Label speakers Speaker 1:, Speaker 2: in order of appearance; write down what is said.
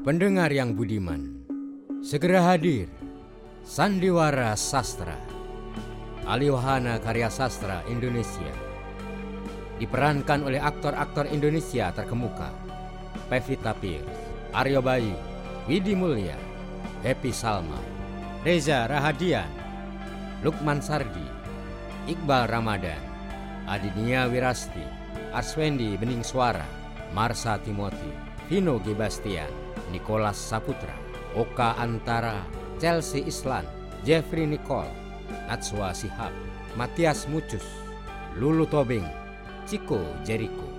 Speaker 1: Pendengar yang budiman, segera hadir Sandiwara Sastra, Aliwahana Karya Sastra Indonesia. Diperankan oleh aktor-aktor Indonesia terkemuka, Pevita Pierce, Aryo Bayu, Widi Mulya, Happy Salma, Reza Rahadian, Lukman Sardi, Iqbal Ramadan, Adinia Wirasti, Arswendi Bening Suara, Marsa Timothy, Vino Gebastian, Nicholas Saputra, Oka Antara, Chelsea Islan, Jeffrey Nicole, Natswa Sihab, Matias Mucus, Lulu Tobing, Ciko Jericho,